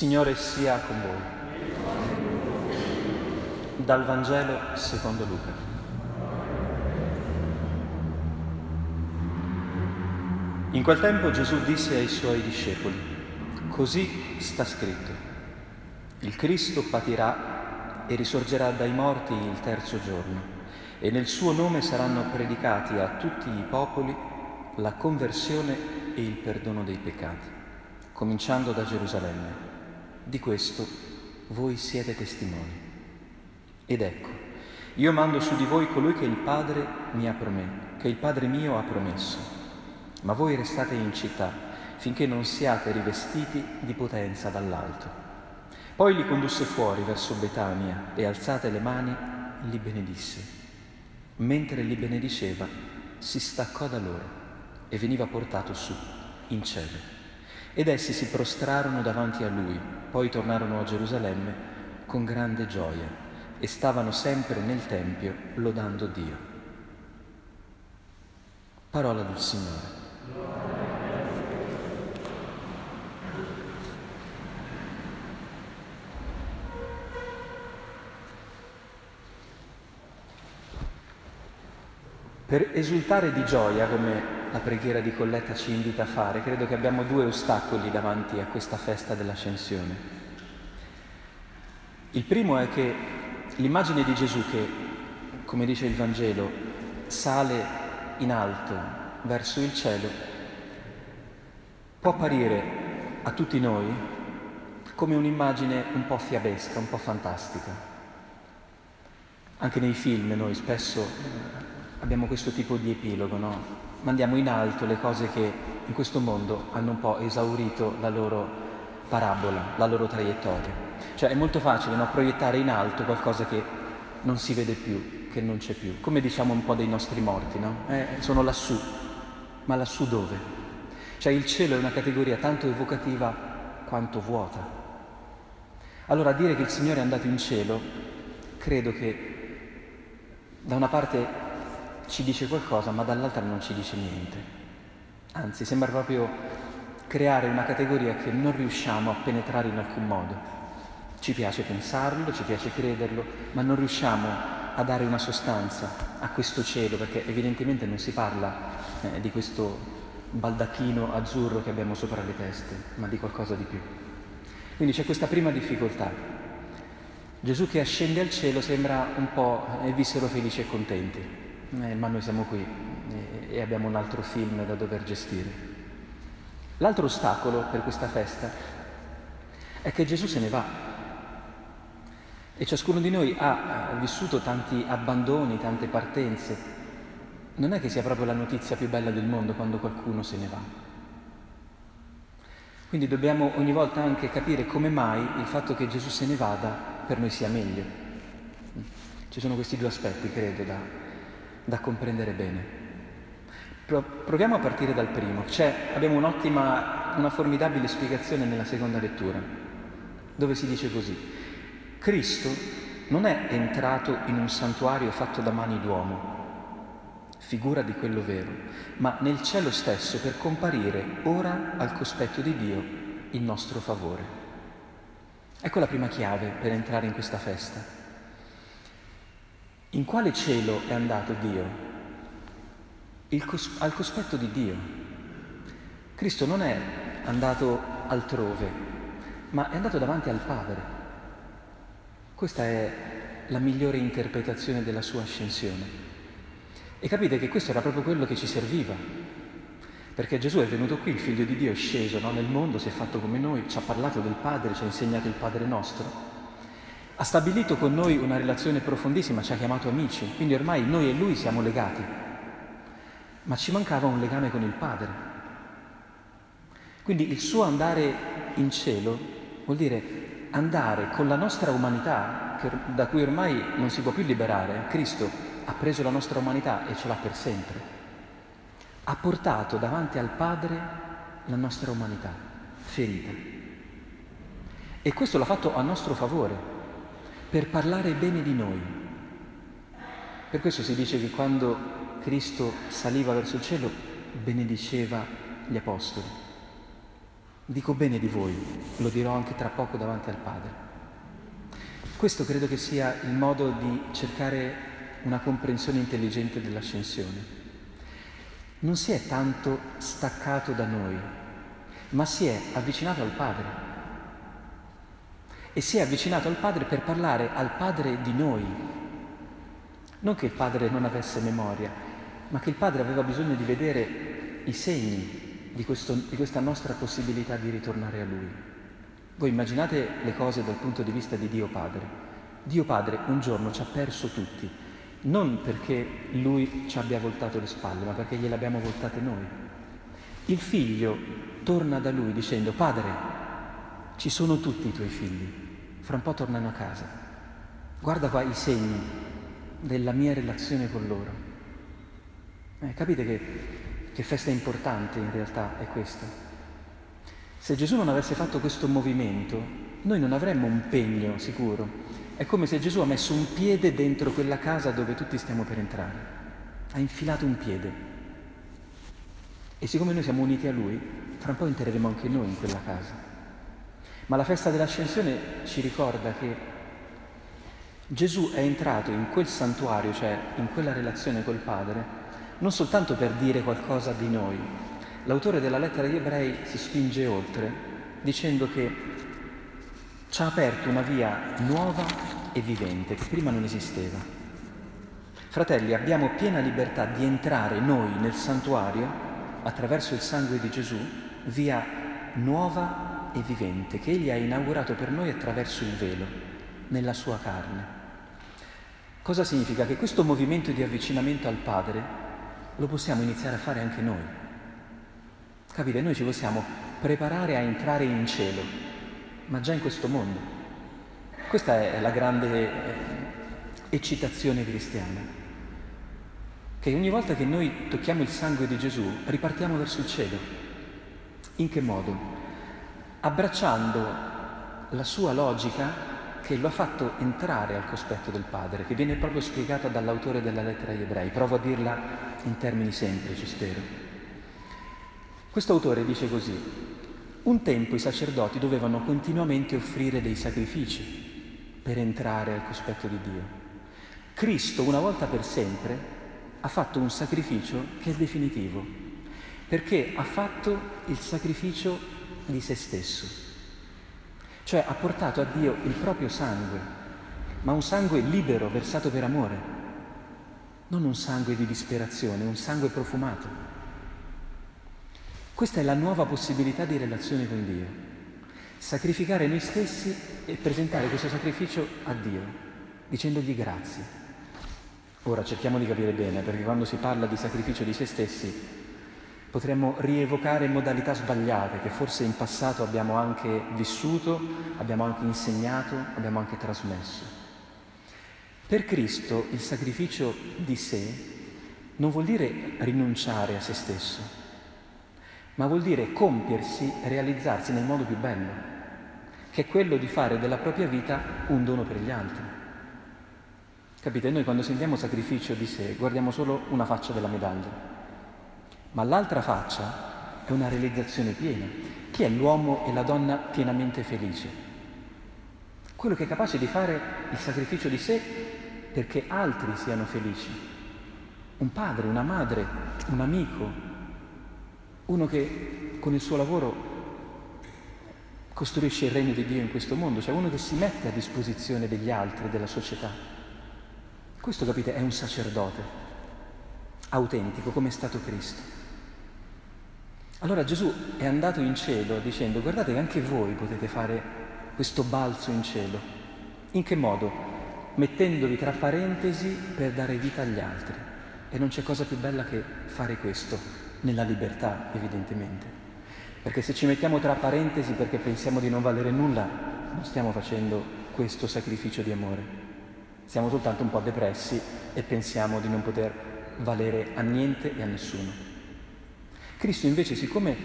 Signore sia con voi. Dal Vangelo secondo Luca. In quel tempo Gesù disse ai suoi discepoli, così sta scritto, il Cristo patirà e risorgerà dai morti il terzo giorno e nel suo nome saranno predicati a tutti i popoli la conversione e il perdono dei peccati, cominciando da Gerusalemme. Di questo voi siete testimoni. Ed ecco, io mando su di voi colui che il Padre mi ha promesso, che il Padre mio ha promesso. Ma voi restate in città finché non siate rivestiti di potenza dall'alto. Poi li condusse fuori verso Betania e alzate le mani li benedisse. Mentre li benediceva, si staccò da loro e veniva portato su, in cielo. Ed essi si prostrarono davanti a lui, poi tornarono a Gerusalemme con grande gioia e stavano sempre nel Tempio lodando Dio. Parola del Signore. Per esultare di gioia, come la preghiera di Colletta ci invita a fare, credo che abbiamo due ostacoli davanti a questa festa dell'ascensione. Il primo è che l'immagine di Gesù che, come dice il Vangelo, sale in alto verso il cielo, può apparire a tutti noi come un'immagine un po' fiabesca, un po' fantastica. Anche nei film noi spesso abbiamo questo tipo di epilogo, no? Mandiamo in alto le cose che in questo mondo hanno un po' esaurito la loro parabola, la loro traiettoria. Cioè è molto facile no? proiettare in alto qualcosa che non si vede più, che non c'è più, come diciamo un po' dei nostri morti, no? Eh, sono lassù, ma lassù dove? Cioè il cielo è una categoria tanto evocativa quanto vuota. Allora dire che il Signore è andato in cielo, credo che da una parte ci dice qualcosa, ma dall'altra non ci dice niente. Anzi, sembra proprio creare una categoria che non riusciamo a penetrare in alcun modo. Ci piace pensarlo, ci piace crederlo, ma non riusciamo a dare una sostanza a questo cielo, perché evidentemente non si parla eh, di questo baldacchino azzurro che abbiamo sopra le teste, ma di qualcosa di più. Quindi c'è questa prima difficoltà. Gesù che ascende al cielo sembra un po' e vissero felici e contenti eh, ma noi siamo qui e, e abbiamo un altro film da dover gestire. L'altro ostacolo per questa festa è che Gesù se ne va e ciascuno di noi ha vissuto tanti abbandoni, tante partenze. Non è che sia proprio la notizia più bella del mondo quando qualcuno se ne va. Quindi dobbiamo ogni volta anche capire come mai il fatto che Gesù se ne vada per noi sia meglio. Ci sono questi due aspetti, credo, da, da comprendere bene. Proviamo a partire dal primo. C'è, abbiamo un'ottima, una formidabile spiegazione nella seconda lettura, dove si dice così. Cristo non è entrato in un santuario fatto da mani d'uomo, figura di quello vero, ma nel cielo stesso per comparire ora al cospetto di Dio in nostro favore. Ecco la prima chiave per entrare in questa festa. In quale cielo è andato Dio? Cos- al cospetto di Dio. Cristo non è andato altrove, ma è andato davanti al Padre. Questa è la migliore interpretazione della sua ascensione. E capite che questo era proprio quello che ci serviva, perché Gesù è venuto qui, il figlio di Dio è sceso no? nel mondo, si è fatto come noi, ci ha parlato del Padre, ci ha insegnato il Padre nostro ha stabilito con noi una relazione profondissima, ci ha chiamato amici, quindi ormai noi e lui siamo legati, ma ci mancava un legame con il Padre. Quindi il suo andare in cielo vuol dire andare con la nostra umanità, da cui ormai non si può più liberare. Cristo ha preso la nostra umanità e ce l'ha per sempre. Ha portato davanti al Padre la nostra umanità ferita. E questo l'ha fatto a nostro favore, per parlare bene di noi. Per questo si dice che quando Cristo saliva verso il cielo benediceva gli apostoli. dico bene di voi, lo dirò anche tra poco davanti al Padre. Questo credo che sia il modo di cercare una comprensione intelligente dell'ascensione. Non si è tanto staccato da noi, ma si è avvicinato al Padre. E si è avvicinato al Padre per parlare al Padre di noi. Non che il Padre non avesse memoria, ma che il Padre aveva bisogno di vedere i segni di, questo, di questa nostra possibilità di ritornare a Lui. Voi immaginate le cose dal punto di vista di Dio Padre. Dio Padre un giorno ci ha perso tutti, non perché lui ci abbia voltato le spalle, ma perché gliele abbiamo voltate noi. Il figlio torna da lui dicendo, padre, ci sono tutti i tuoi figli, fra un po' tornano a casa. Guarda qua i segni della mia relazione con loro. Eh, capite che, che festa importante in realtà è questa? Se Gesù non avesse fatto questo movimento, noi non avremmo un pegno sicuro, è come se Gesù ha messo un piede dentro quella casa dove tutti stiamo per entrare. Ha infilato un piede. E siccome noi siamo uniti a Lui, fra un po' entreremo anche noi in quella casa. Ma la festa dell'ascensione ci ricorda che Gesù è entrato in quel santuario, cioè in quella relazione col Padre, non soltanto per dire qualcosa di noi. L'autore della lettera agli ebrei si spinge oltre, dicendo che ci ha aperto una via nuova e vivente che prima non esisteva. Fratelli, abbiamo piena libertà di entrare noi nel santuario attraverso il sangue di Gesù, via nuova e vivente, che Egli ha inaugurato per noi attraverso il velo, nella sua carne. Cosa significa? Che questo movimento di avvicinamento al Padre lo possiamo iniziare a fare anche noi. Capite? Noi ci possiamo preparare a entrare in cielo ma già in questo mondo. Questa è la grande eh, eccitazione cristiana, che ogni volta che noi tocchiamo il sangue di Gesù ripartiamo verso il cielo. In che modo? Abbracciando la sua logica che lo ha fatto entrare al cospetto del Padre, che viene proprio spiegata dall'autore della lettera agli ebrei. Provo a dirla in termini semplici, spero. Questo autore dice così, un tempo i sacerdoti dovevano continuamente offrire dei sacrifici per entrare al cospetto di Dio. Cristo, una volta per sempre, ha fatto un sacrificio che è definitivo, perché ha fatto il sacrificio di se stesso, cioè ha portato a Dio il proprio sangue, ma un sangue libero, versato per amore, non un sangue di disperazione, un sangue profumato. Questa è la nuova possibilità di relazione con Dio. Sacrificare noi stessi e presentare questo sacrificio a Dio, dicendogli grazie. Ora cerchiamo di capire bene, perché quando si parla di sacrificio di se stessi potremmo rievocare modalità sbagliate che forse in passato abbiamo anche vissuto, abbiamo anche insegnato, abbiamo anche trasmesso. Per Cristo il sacrificio di sé non vuol dire rinunciare a se stesso, ma vuol dire compiersi realizzarsi nel modo più bello, che è quello di fare della propria vita un dono per gli altri. Capite? Noi quando sentiamo sacrificio di sé guardiamo solo una faccia della medaglia, ma l'altra faccia è una realizzazione piena. Chi è l'uomo e la donna pienamente felice? Quello che è capace di fare il sacrificio di sé perché altri siano felici. Un padre, una madre, un amico, uno che con il suo lavoro costruisce il regno di Dio in questo mondo, cioè uno che si mette a disposizione degli altri, della società. Questo, capite, è un sacerdote autentico, come è stato Cristo. Allora Gesù è andato in cielo dicendo, guardate che anche voi potete fare questo balzo in cielo. In che modo? Mettendovi tra parentesi per dare vita agli altri. E non c'è cosa più bella che fare questo nella libertà evidentemente. Perché se ci mettiamo tra parentesi perché pensiamo di non valere nulla, non stiamo facendo questo sacrificio di amore. Siamo soltanto un po' depressi e pensiamo di non poter valere a niente e a nessuno. Cristo invece, siccome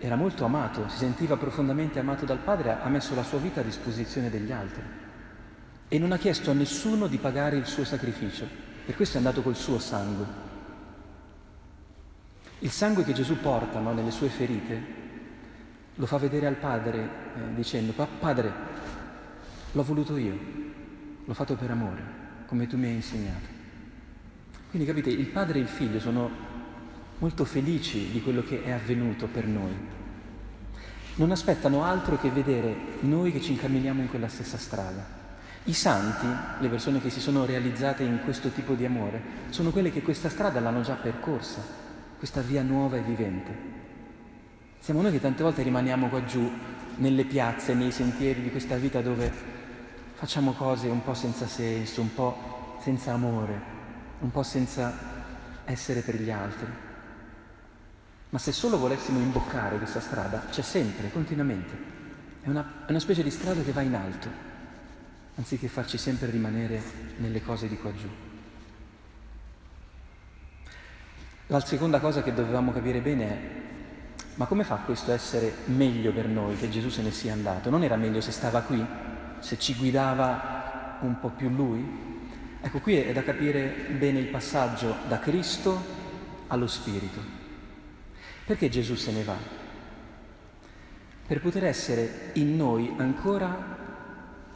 era molto amato, si sentiva profondamente amato dal Padre, ha messo la sua vita a disposizione degli altri e non ha chiesto a nessuno di pagare il suo sacrificio. Per questo è andato col suo sangue il sangue che Gesù porta no, nelle sue ferite lo fa vedere al padre eh, dicendo, padre, l'ho voluto io, l'ho fatto per amore, come tu mi hai insegnato. Quindi capite, il padre e il figlio sono molto felici di quello che è avvenuto per noi. Non aspettano altro che vedere noi che ci incamminiamo in quella stessa strada. I santi, le persone che si sono realizzate in questo tipo di amore, sono quelle che questa strada l'hanno già percorsa, questa via nuova e vivente. Siamo noi che tante volte rimaniamo qua giù, nelle piazze, nei sentieri di questa vita dove facciamo cose un po' senza senso, un po' senza amore, un po' senza essere per gli altri. Ma se solo volessimo imboccare questa strada, c'è sempre, continuamente. È una, è una specie di strada che va in alto anziché farci sempre rimanere nelle cose di qua giù. La seconda cosa che dovevamo capire bene è, ma come fa questo a essere meglio per noi che Gesù se ne sia andato? Non era meglio se stava qui? Se ci guidava un po' più lui? Ecco, qui è da capire bene il passaggio da Cristo allo Spirito. Perché Gesù se ne va? Per poter essere in noi ancora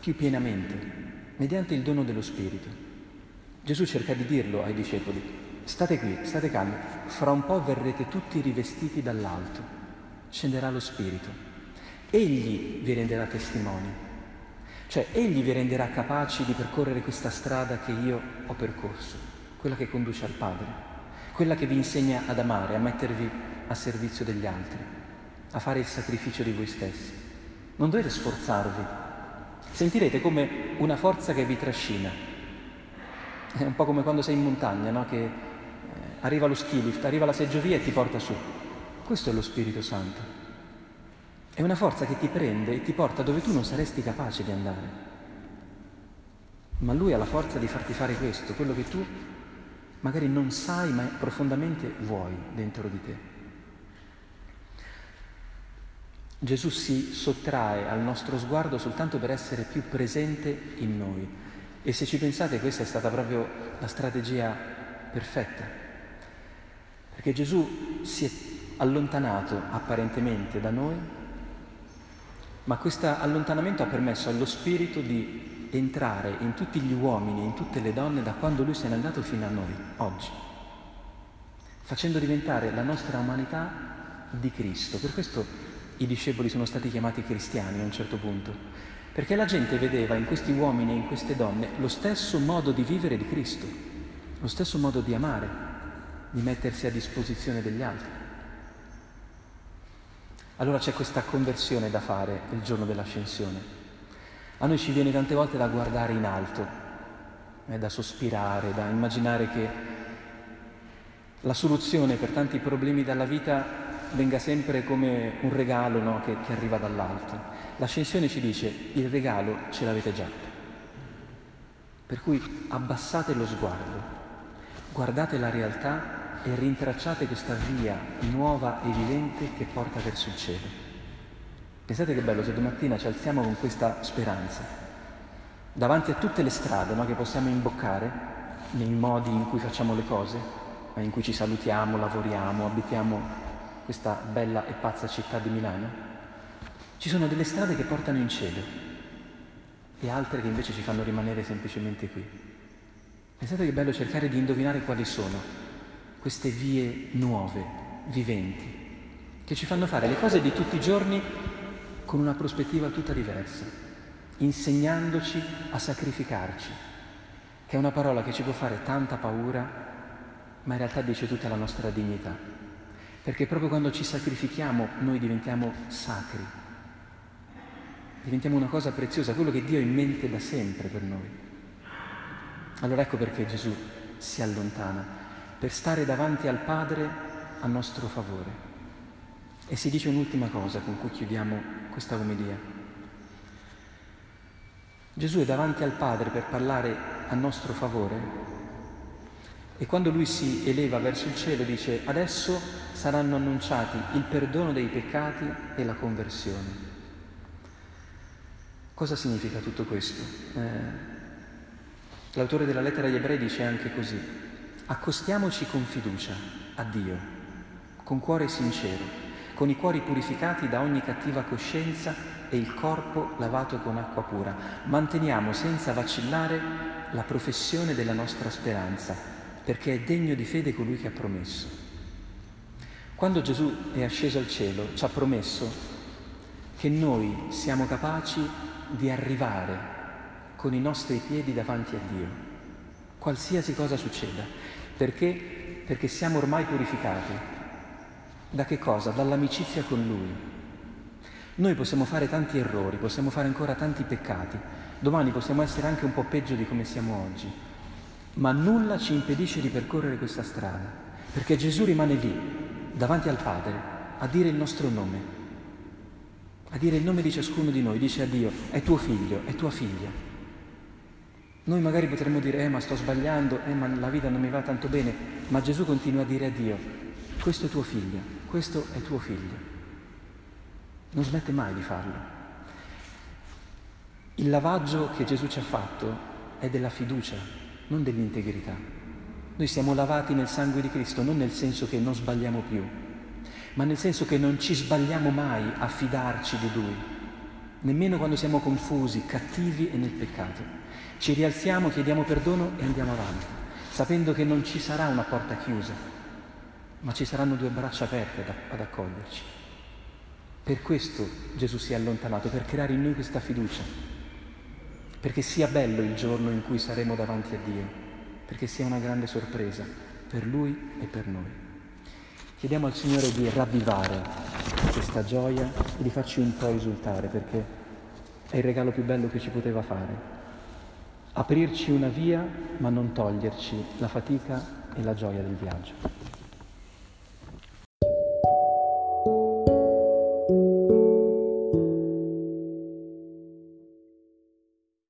più pienamente, mediante il dono dello Spirito. Gesù cerca di dirlo ai discepoli, state qui, state calmi, fra un po' verrete tutti rivestiti dall'alto, scenderà lo Spirito, egli vi renderà testimoni, cioè egli vi renderà capaci di percorrere questa strada che io ho percorso, quella che conduce al Padre, quella che vi insegna ad amare, a mettervi a servizio degli altri, a fare il sacrificio di voi stessi. Non dovete sforzarvi sentirete come una forza che vi trascina. È un po' come quando sei in montagna, no? che eh, arriva lo ski lift, arriva la seggiovia e ti porta su. Questo è lo Spirito Santo. È una forza che ti prende e ti porta dove tu non saresti capace di andare. Ma lui ha la forza di farti fare questo, quello che tu magari non sai ma profondamente vuoi dentro di te. Gesù si sottrae al nostro sguardo soltanto per essere più presente in noi. E se ci pensate questa è stata proprio la strategia perfetta. Perché Gesù si è allontanato apparentemente da noi, ma questo allontanamento ha permesso allo Spirito di entrare in tutti gli uomini, in tutte le donne, da quando Lui se n'è andato fino a noi, oggi, facendo diventare la nostra umanità di Cristo. Per questo i discepoli sono stati chiamati cristiani a un certo punto, perché la gente vedeva in questi uomini e in queste donne lo stesso modo di vivere di Cristo, lo stesso modo di amare, di mettersi a disposizione degli altri. Allora c'è questa conversione da fare il giorno dell'ascensione. A noi ci viene tante volte da guardare in alto, eh, da sospirare, da immaginare che la soluzione per tanti problemi della vita venga sempre come un regalo no, che, che arriva dall'alto. L'ascensione ci dice il regalo ce l'avete già. Per cui abbassate lo sguardo, guardate la realtà e rintracciate questa via nuova e vivente che porta verso il cielo. Pensate che bello se domattina ci alziamo con questa speranza, davanti a tutte le strade no, che possiamo imboccare, nei modi in cui facciamo le cose, in cui ci salutiamo, lavoriamo, abitiamo questa bella e pazza città di Milano, ci sono delle strade che portano in cielo e altre che invece ci fanno rimanere semplicemente qui. Pensate che bello cercare di indovinare quali sono queste vie nuove, viventi, che ci fanno fare le cose di tutti i giorni con una prospettiva tutta diversa, insegnandoci a sacrificarci, che è una parola che ci può fare tanta paura, ma in realtà dice tutta la nostra dignità perché proprio quando ci sacrifichiamo noi diventiamo sacri, diventiamo una cosa preziosa, quello che Dio ha in mente da sempre per noi. Allora ecco perché Gesù si allontana, per stare davanti al Padre a nostro favore. E si dice un'ultima cosa con cui chiudiamo questa omelia. Gesù è davanti al Padre per parlare a nostro favore e quando lui si eleva verso il cielo dice adesso saranno annunciati il perdono dei peccati e la conversione. Cosa significa tutto questo? Eh, l'autore della lettera agli ebrei dice anche così, accostiamoci con fiducia a Dio, con cuore sincero, con i cuori purificati da ogni cattiva coscienza e il corpo lavato con acqua pura. Manteniamo senza vacillare la professione della nostra speranza, perché è degno di fede colui che ha promesso. Quando Gesù è asceso al cielo ci ha promesso che noi siamo capaci di arrivare con i nostri piedi davanti a Dio, qualsiasi cosa succeda. Perché? Perché siamo ormai purificati. Da che cosa? Dall'amicizia con Lui. Noi possiamo fare tanti errori, possiamo fare ancora tanti peccati, domani possiamo essere anche un po' peggio di come siamo oggi, ma nulla ci impedisce di percorrere questa strada, perché Gesù rimane lì, davanti al Padre, a dire il nostro nome, a dire il nome di ciascuno di noi, dice a Dio, è tuo figlio, è tua figlia. Noi magari potremmo dire, eh ma sto sbagliando, eh ma la vita non mi va tanto bene, ma Gesù continua a dire a Dio, questo è tuo figlio, questo è tuo figlio. Non smette mai di farlo. Il lavaggio che Gesù ci ha fatto è della fiducia, non dell'integrità. Noi siamo lavati nel sangue di Cristo, non nel senso che non sbagliamo più, ma nel senso che non ci sbagliamo mai a fidarci di Lui, nemmeno quando siamo confusi, cattivi e nel peccato. Ci rialziamo, chiediamo perdono e andiamo avanti, sapendo che non ci sarà una porta chiusa, ma ci saranno due braccia aperte ad accoglierci. Per questo Gesù si è allontanato, per creare in noi questa fiducia, perché sia bello il giorno in cui saremo davanti a Dio, perché sia una grande sorpresa per Lui e per noi. Chiediamo al Signore di ravvivare questa gioia e di farci un po' esultare, perché è il regalo più bello che ci poteva fare aprirci una via ma non toglierci la fatica e la gioia del viaggio.